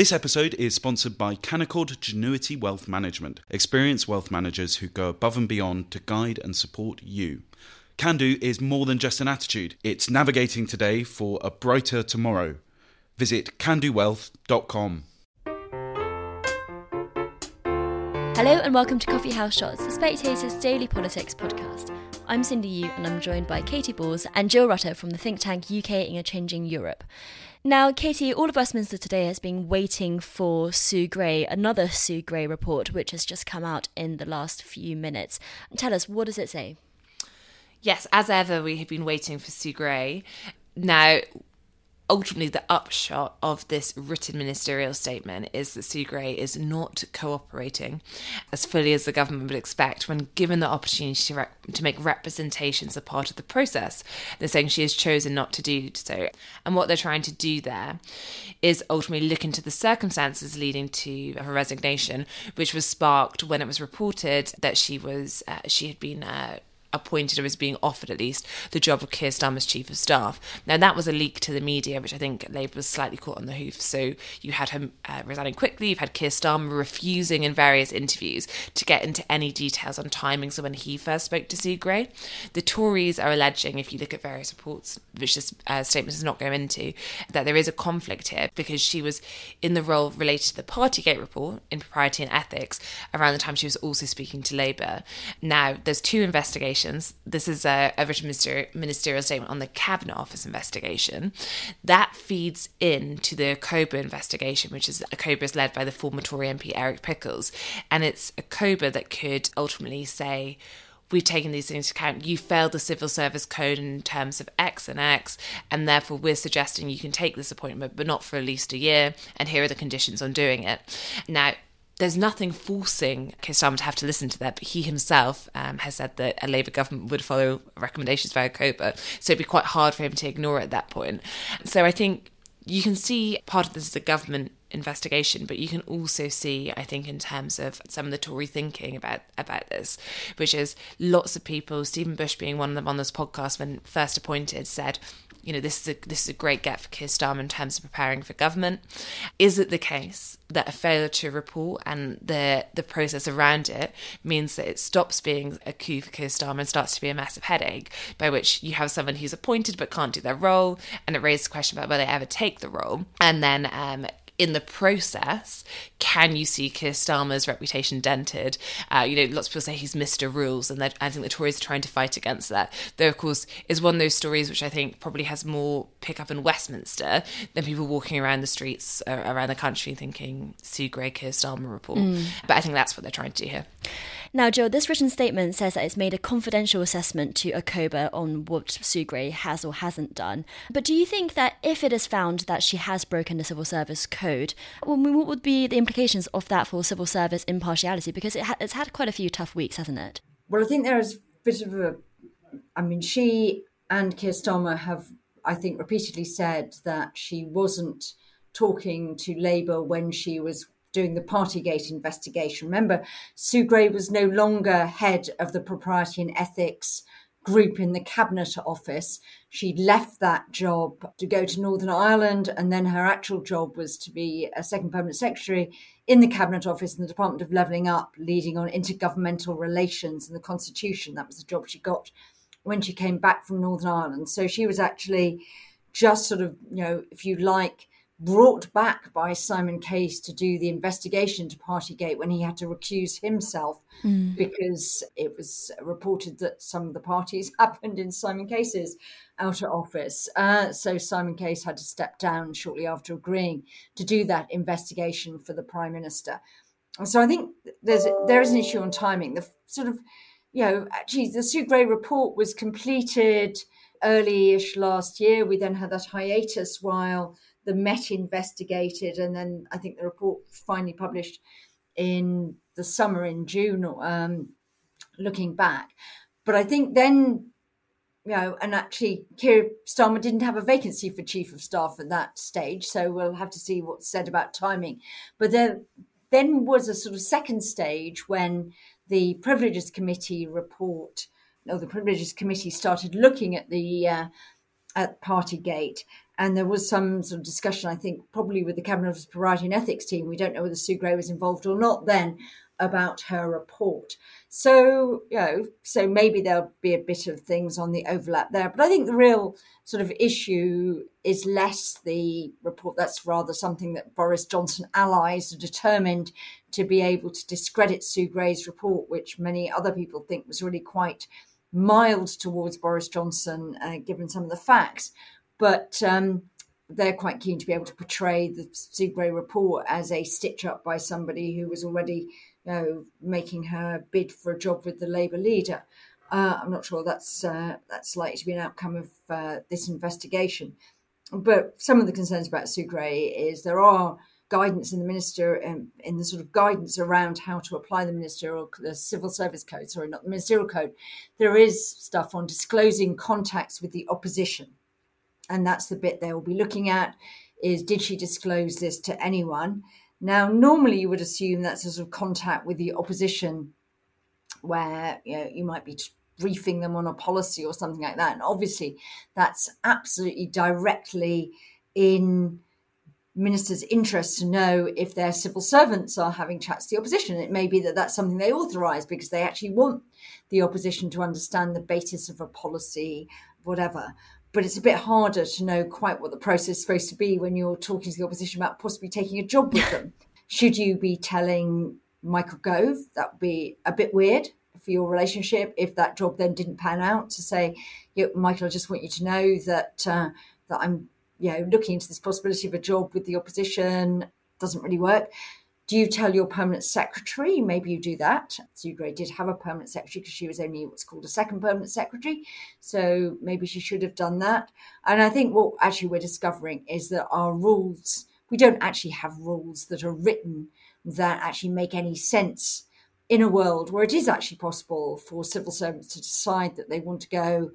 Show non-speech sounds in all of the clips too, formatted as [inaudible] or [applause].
This episode is sponsored by Canaccord Genuity Wealth Management, experienced wealth managers who go above and beyond to guide and support you. Can do is more than just an attitude, it's navigating today for a brighter tomorrow. Visit candowealth.com. Hello and welcome to Coffee House Shots, the Spectator's daily politics podcast. I'm Cindy Yu and I'm joined by Katy Balls and Jill Rutter from the think tank UK in a Changing Europe. Now, Katy, all of Westminster today has been waiting for Sue Gray, another Sue Gray report, which has just come out in the last few minutes. Tell us, what does it say? Yes, as ever, we have been waiting for Sue Gray. Now, ultimately the upshot of this written ministerial statement is that Sue Gray is not cooperating as fully as the government would expect when given the opportunity to, rec- to make representations a part of the process. They're saying she has chosen not to do so. And what they're trying to do there is ultimately look into the circumstances leading to her resignation, which was sparked when it was reported that she was uh, she had been uh, appointed or is being offered at least the job of Keir Starmer's chief of staff. Now that was a leak to the media, which I think Labour was slightly caught on the hoof. So you had her uh, resigning quickly. You've had Keir Starmer refusing in various interviews to get into any details on timings of when he first spoke to Sue Gray. The Tories are alleging, if you look at various reports, which this uh, statement does not go into, that there is a conflict here because she was in the role related to the Partygate report in propriety and ethics around the time she was also speaking to Labour. Now there's two investigations This is uh, a, a written ministerial statement on the Cabinet Office investigation. That feeds into the ACOBA investigation, which is ACOBA is led by the former Tory MP Eric Pickles. And it's ACOBA that could ultimately say, we've taken these things into account. You failed the civil service code in terms of X and X, and therefore we're suggesting you can take this appointment, but not for at least a year. And here are the conditions on doing it. Now, there's nothing forcing Keir Starmer to have to listen to that, but he himself um, has said that a Labour government would follow recommendations via ACOBA, so it'd be quite hard for him to ignore it at that point. So I think you can see part of this is a government investigation, but you can also see, I think, in terms of some of the Tory thinking about about this, which is lots of people, Stephen Bush being one of them on this podcast when first appointed, said you know, this is a this is a great get for Keir Starmer in terms of preparing for government. Is it the case that a failure to report and the the process around it means that it stops being a coup for Keir Starmer and starts to be a massive headache, by which you have someone who's appointed but can't do their role, and it raises the question about whether they ever take the role, and then um, in the process, can you see Keir Starmer's reputation dented? Uh, you know, lots of people say he's Mr. Rules, and I think the Tories are trying to fight against that. Though, of course, is one of those stories which I think probably has more pickup in Westminster than people walking around the streets uh, around the country thinking Sue Gray Keir Starmer report. Mm. But I think that's what they're trying to do here. Now, Jill, this written statement says that it's made a confidential assessment to ACOBA on what Sue Gray has or hasn't done. But do you think that if it is found that she has broken the civil service code, what would be the implications of that for civil service impartiality? Because it ha- it's had quite a few tough weeks, hasn't it? Well, I think there is a bit of a. I mean, she and Keir Starmer have, I think, repeatedly said that she wasn't talking to Labour when she was doing the Partygate investigation. Remember, Sue Gray was no longer head of the propriety and ethics group in the cabinet office. She'd left that job to go to Northern Ireland, and then her actual job was to be a second permanent secretary in the cabinet office in the Department of Levelling Up, leading on intergovernmental relations and the constitution. That was the job she got when she came back from Northern Ireland. So she was actually just sort of, you know, if you like, brought back by Simon Case to do the investigation to Partygate when he had to recuse himself mm. because it was reported that some of the parties [laughs] happened in Simon Case's outer office. Uh, so Simon Case had to step down shortly after agreeing to do that investigation for the Prime Minister. So I think there's there is an issue on timing. The sort of you know actually the Sue Gray report was completed early-ish last year. We then had that hiatus while the Met investigated, and then I think the report finally published in the summer in June, um, looking back. But I think then, you know, and actually, Keir Starmer didn't have a vacancy for chief of staff at that stage, so we'll have to see what's said about timing. But there then was a sort of second stage when the Privileges Committee report, no, the Privileges Committee started looking at the uh, at Partygate And there was some sort of discussion, I think, probably with the Cabinet Office Propriety and Ethics team. We don't know whether Sue Gray was involved or not then about her report. So, you know, so maybe there'll be a bit of things on the overlap there. But I think the real sort of issue is less the report. That's rather something that Boris Johnson allies are determined to be able to discredit Sue Gray's report, which many other people think was really quite mild towards Boris Johnson, uh, given some of the facts. But um, they're quite keen to be able to portray the Gray report as a stitch up by somebody who was already you know, making her bid for a job with the Labour leader. Uh, I'm not sure that's uh, that's likely to be an outcome of uh, this investigation. But some of the concerns about Gray is there are guidance in the minister in, in the sort of guidance around how to apply the ministerial the civil service code sorry not the ministerial code there is stuff on disclosing contacts with the opposition and that's the bit they will be looking at is did she disclose this to anyone now normally you would assume that's a sort of contact with the opposition where you know you might be briefing them on a policy or something like that and obviously that's absolutely directly in ministers' interest to know if their civil servants are having chats to the opposition. It may be that that's something they authorise because they actually want the opposition to understand the basis of a policy, whatever. But it's a bit harder to know quite what the process is supposed to be when you're talking to the opposition about possibly taking a job with them. Should you be telling Michael Gove? That would be a bit weird for your relationship if that job then didn't pan out to say, Michael, I just want you to know that uh, that I'm you know, looking into this possibility of a job with the opposition doesn't really work. Do you tell your permanent secretary? Maybe you do that. Gray did have a permanent secretary because she was only what's called a second permanent secretary. So maybe she should have done that. And I think what actually we're discovering is that our rules, we don't actually have rules that are written that actually make any sense in a world where it is actually possible for civil servants to decide that they want to go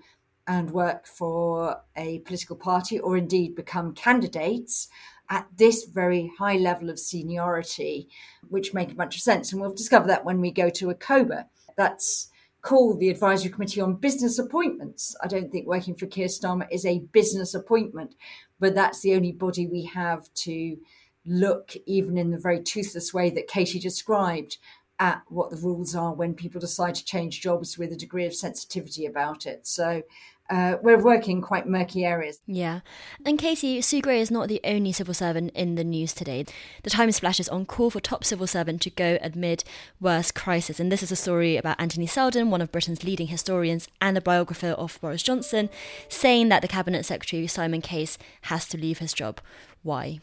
and work for a political party or indeed become candidates at this very high level of seniority, which make a bunch of sense. And we'll discover that when we go to ACOBA. That's called the Advisory Committee on Business Appointments. I don't think working for Keir Starmer is a business appointment, but that's the only body we have to look, even in the very toothless way that Katy described, at what the rules are when people decide to change jobs with a degree of sensitivity about it. So uh, we're working quite murky areas. Yeah. And Katy, Sue Gray is not the only civil servant in the news today. The Times splashes on call for top civil servant to go amid worst crisis. And this is a story about Anthony Seldon, one of Britain's leading historians and a biographer of Boris Johnson, saying that the Cabinet Secretary Simon Case has to leave his job. Why?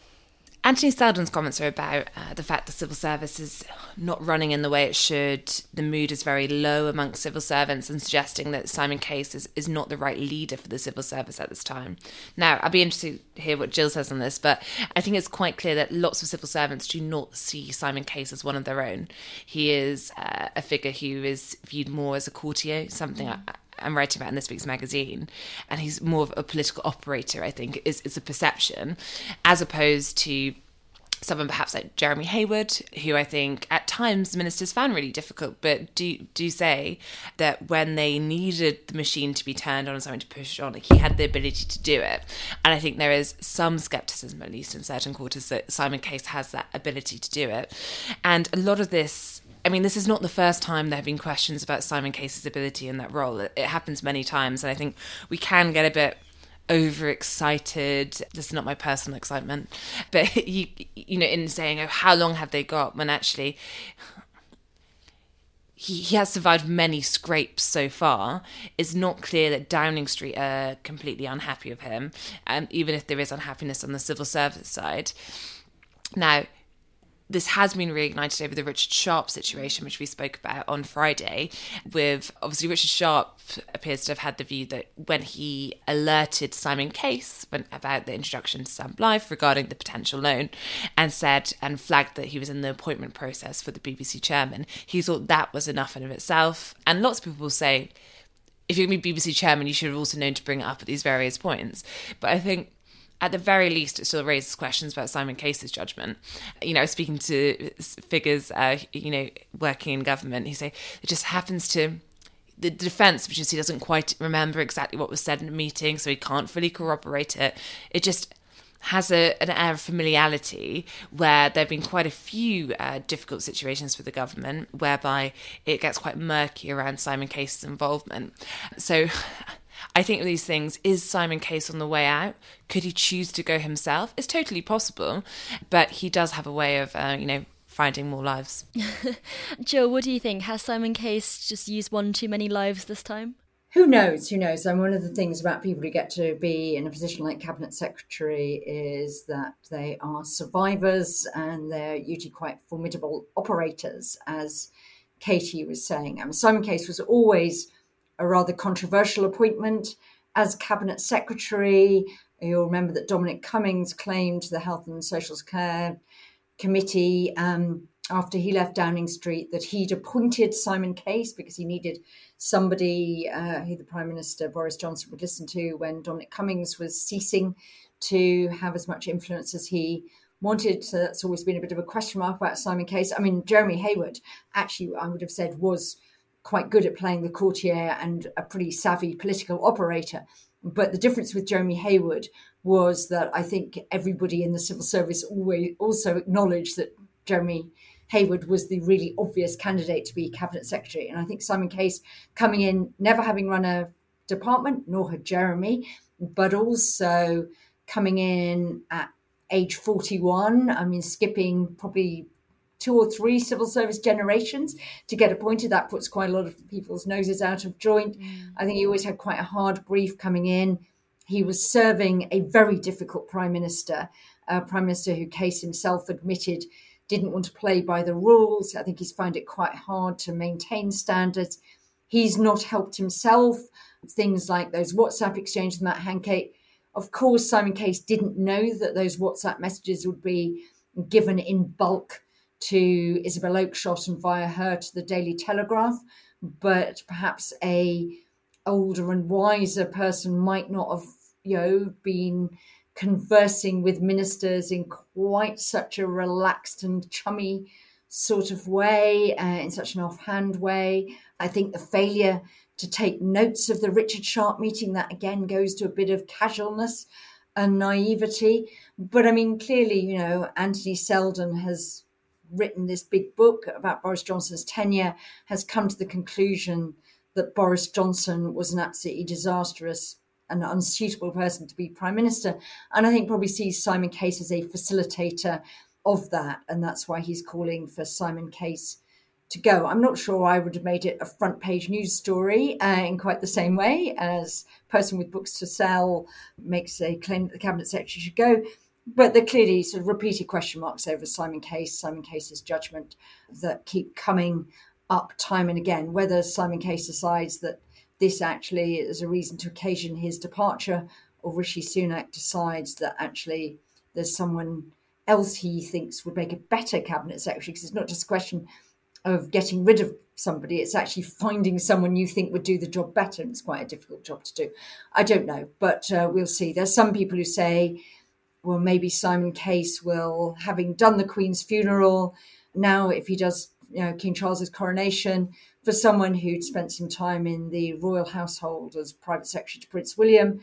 Anthony Seldon's comments are about uh, the fact the civil service is not running in the way it should. The mood is very low amongst civil servants and suggesting that Simon Case is, is not the right leader for the civil service at this time. Now, I'd be interested to hear what Jill says on this, but I think it's quite clear that lots of civil servants do not see Simon Case as one of their own. He is uh, a figure who is viewed more as a courtier, something I, I'm writing about in this week's magazine, and he's more of a political operator, I think, is, is a perception, as opposed to someone perhaps like Jeremy Heywood, who I think at times ministers found really difficult, but do do say that when they needed the machine to be turned on and something to push on, like he had the ability to do it. And I think there is some skepticism, at least in certain quarters, that Simon Case has that ability to do it. And a lot of this I mean, this is not the first time there have been questions about Simon Case's ability in that role. It, it happens many times, and I think we can get a bit overexcited. This is not my personal excitement, but [laughs] you you know, in saying, "Oh, how long have they got?" When actually. He, he has survived many scrapes so far. It's not clear that Downing Street are completely unhappy of him, um, even if there is unhappiness on the civil service side. Now, this has been reignited over the Richard Sharp situation, which we spoke about on Friday. With obviously, Richard Sharp appears to have had the view that when he alerted Simon Case about the introduction to Sam Blyth regarding the potential loan and said and flagged that he was in the appointment process for the BBC chairman, he thought that was enough in of itself. And lots of people will say, if you're going to be BBC chairman, you should have also known to bring it up at these various points. But I think at the very least, it still raises questions about Simon Case's judgment. You know, speaking to figures, uh, you know, working in government, who say it just happens to the defense, which is he doesn't quite remember exactly what was said in a meeting, so he can't fully corroborate it. It just has a, an air of familiarity where there have been quite a few uh, difficult situations for the government whereby it gets quite murky around Simon Case's involvement. So I think these things is Simon Case on the way out? Could he choose to go himself? It's totally possible, but he does have a way of, uh, you know, finding more lives. [laughs] Jill, what do you think? Has Simon Case just used one too many lives this time? who knows? Who knows? And one of the things about people who get to be in a position like cabinet secretary is that they are survivors and they're usually quite formidable operators, as Katy was saying. I mean, Simon Case was always a rather controversial appointment as cabinet secretary. You'll remember that Dominic Cummings claimed the Health and Social Care Committee um, after he left Downing Street that he'd appointed Simon Case because he needed somebody uh, who the Prime Minister Boris Johnson would listen to when Dominic Cummings was ceasing to have as much influence as he wanted. So that's always been a bit of a question mark about Simon Case. I mean, Jeremy Heywood, actually, I would have said was quite good at playing the courtier and a pretty savvy political operator. But the difference with Jeremy Heywood was that I think everybody in the civil service always also acknowledged that Jeremy Heywood was the really obvious candidate to be cabinet secretary. And I think Simon Case coming in, never having run a department, nor had Jeremy, but also coming in at age 41. I mean, skipping probably two or three civil service generations to get appointed. That puts quite a lot of people's noses out of joint. Mm. I think he always had quite a hard brief coming in. He was serving a very difficult prime minister, a prime minister who Case himself admitted didn't want to play by the rules. I think he's found it quite hard to maintain standards. He's not helped himself. Things like those WhatsApp exchanges with Matt Hancock. Of course, Simon Case didn't know that those WhatsApp messages would be given in bulk to Isabel Oakeshott and via her to the Daily Telegraph. But perhaps a older and wiser person might not have, you know, been conversing with ministers in quite such a relaxed and chummy sort of way, uh, in such an offhand way. I think the failure to take notes of the Richard Sharp meeting, that again goes to a bit of casualness and naivety. But I mean, clearly, you know, Anthony Seldon has written this big book about Boris Johnson's tenure, has come to the conclusion that Boris Johnson was an absolutely disastrous and unsuitable person to be prime minister. And I think probably sees Simon Case as a facilitator of that. And that's why he's calling for Simon Case to go. I'm not sure I would have made it a front page news story uh, in quite the same way as person with books to sell makes a claim that the cabinet secretary should go. But there clearly sort of repeated question marks over Simon Case, Simon Case's judgment that keep coming up time and again. Whether Simon Case decides that this actually is a reason to occasion his departure, or Rishi Sunak decides that actually there's someone else he thinks would make a better cabinet secretary, because it's not just a question of getting rid of somebody, it's actually finding someone you think would do the job better. And it's quite a difficult job to do. I don't know, but uh, we'll see. There's some people who say, well, maybe Simon Case will, having done the Queen's funeral, now if he does you know, King Charles's coronation, for someone who'd spent some time in the royal household as private secretary to Prince William,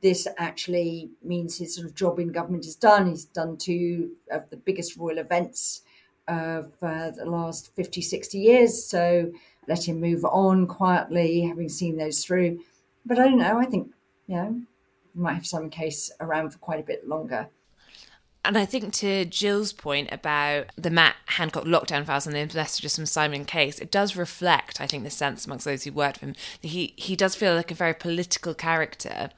this actually means his sort of job in government is done. He's done two of the biggest royal events of uh, the last 50, 60 years. So let him move on quietly, having seen those through. But I don't know. I think, you know, we might have Simon Case around for quite a bit longer. And I think to Jill's point about the Matt Hancock lockdown files and the messages from Simon Case, it does reflect, I think, the sense amongst those who worked with him that he, he does feel like a very political character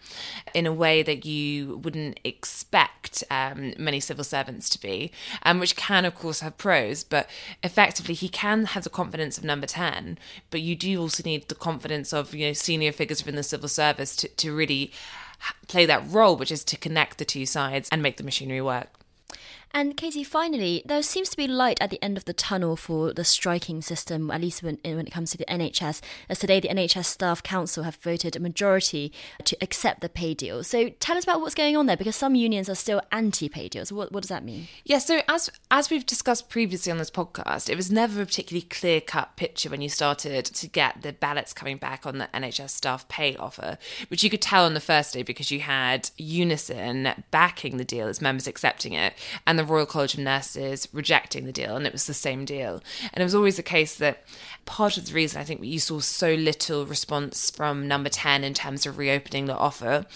in a way that you wouldn't expect um, many civil servants to be, um, which can, of course, have pros, but effectively he can have the confidence of number 10, but you do also need the confidence of, you know, senior figures within the civil service to, to really play that role, which is to connect the two sides and make the machinery work. And Katy, finally, there seems to be light at the end of the tunnel for the striking system, at least when, when it comes to the NHS. As today, the NHS Staff Council have voted a majority to accept the pay deal. So tell us about what's going on there, because some unions are still anti-pay deals. What, what does that mean? Yeah, so as as we've discussed previously on this podcast, it was never a particularly clear-cut picture when you started to get the ballots coming back on the NHS staff pay offer, which you could tell on the first day because you had Unison backing the deal its members accepting it, and the Royal College of Nurses rejecting the deal, and it was the same deal. And it was always the case that part of the reason I think you saw so little response from Number 10 in terms of reopening the offer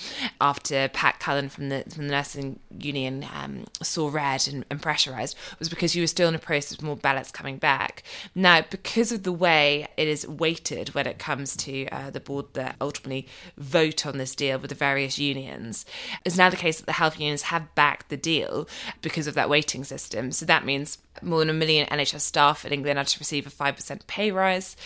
after Pat Cullen from the, from the Nursing Union um, saw red and, and pressurised was because you were still in a process of more ballots coming back. Now, because of the way it is weighted when it comes to uh, the board that ultimately vote on this deal with the various unions, it's now the case that the health unions have backed the deal because of that weighting system. So that means more than a million NHS staff in England are to receive a 5% pay rise.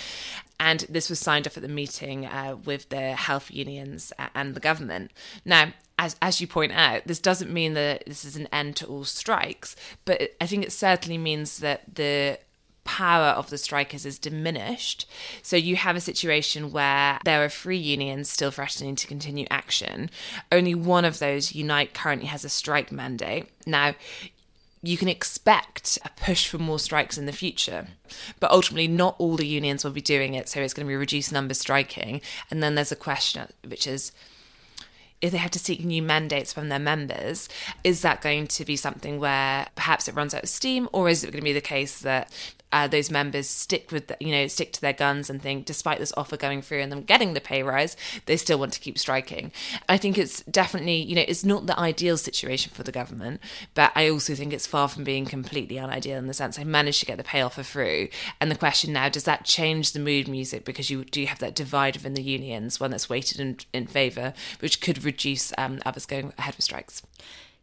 And this was signed off at the meeting uh, with the health unions and the government. Now, as, as you point out, this doesn't mean that this is an end to all strikes, but I think it certainly means that the power of the strikers is diminished. So you have a situation where there are three unions still threatening to continue action. Only one of those, Unite, currently has a strike mandate. Now, you can expect a push for more strikes in the future. But ultimately, not all the unions will be doing it, so it's going to be reduced numbers striking. And then there's a question, which is if they have to seek new mandates from their members, is that going to be something where perhaps it runs out of steam, or is it going to be the case that uh, those members stick with the, you know stick to their guns and think despite this offer going through and them getting the pay rise they still want to keep striking? I think it's definitely you know it's not the ideal situation for the government but i also think it's far from being completely unideal in the sense they managed to get the pay offer through. And the question now does that change the mood music because you do have that divide within the unions one that's weighted in, in favour which could reduce um, others going ahead with strikes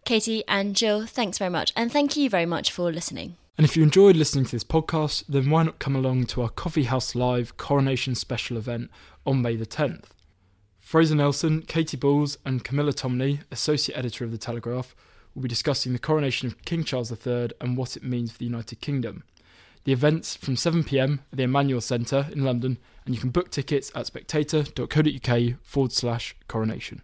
katy and jill thanks very much and thank you very much for listening and if you enjoyed listening to this podcast, then why not come along to our Coffee House Live Coronation Special event on May the 10th? Fraser Nelson, Katy Balls, and Camilla Tominey, Associate Editor of The Telegraph, will be discussing the coronation of King Charles III and what it means for the United Kingdom. The event's from 7pm at the Emmanuel Centre in London, and you can book tickets at spectator.co.uk forward slash coronation.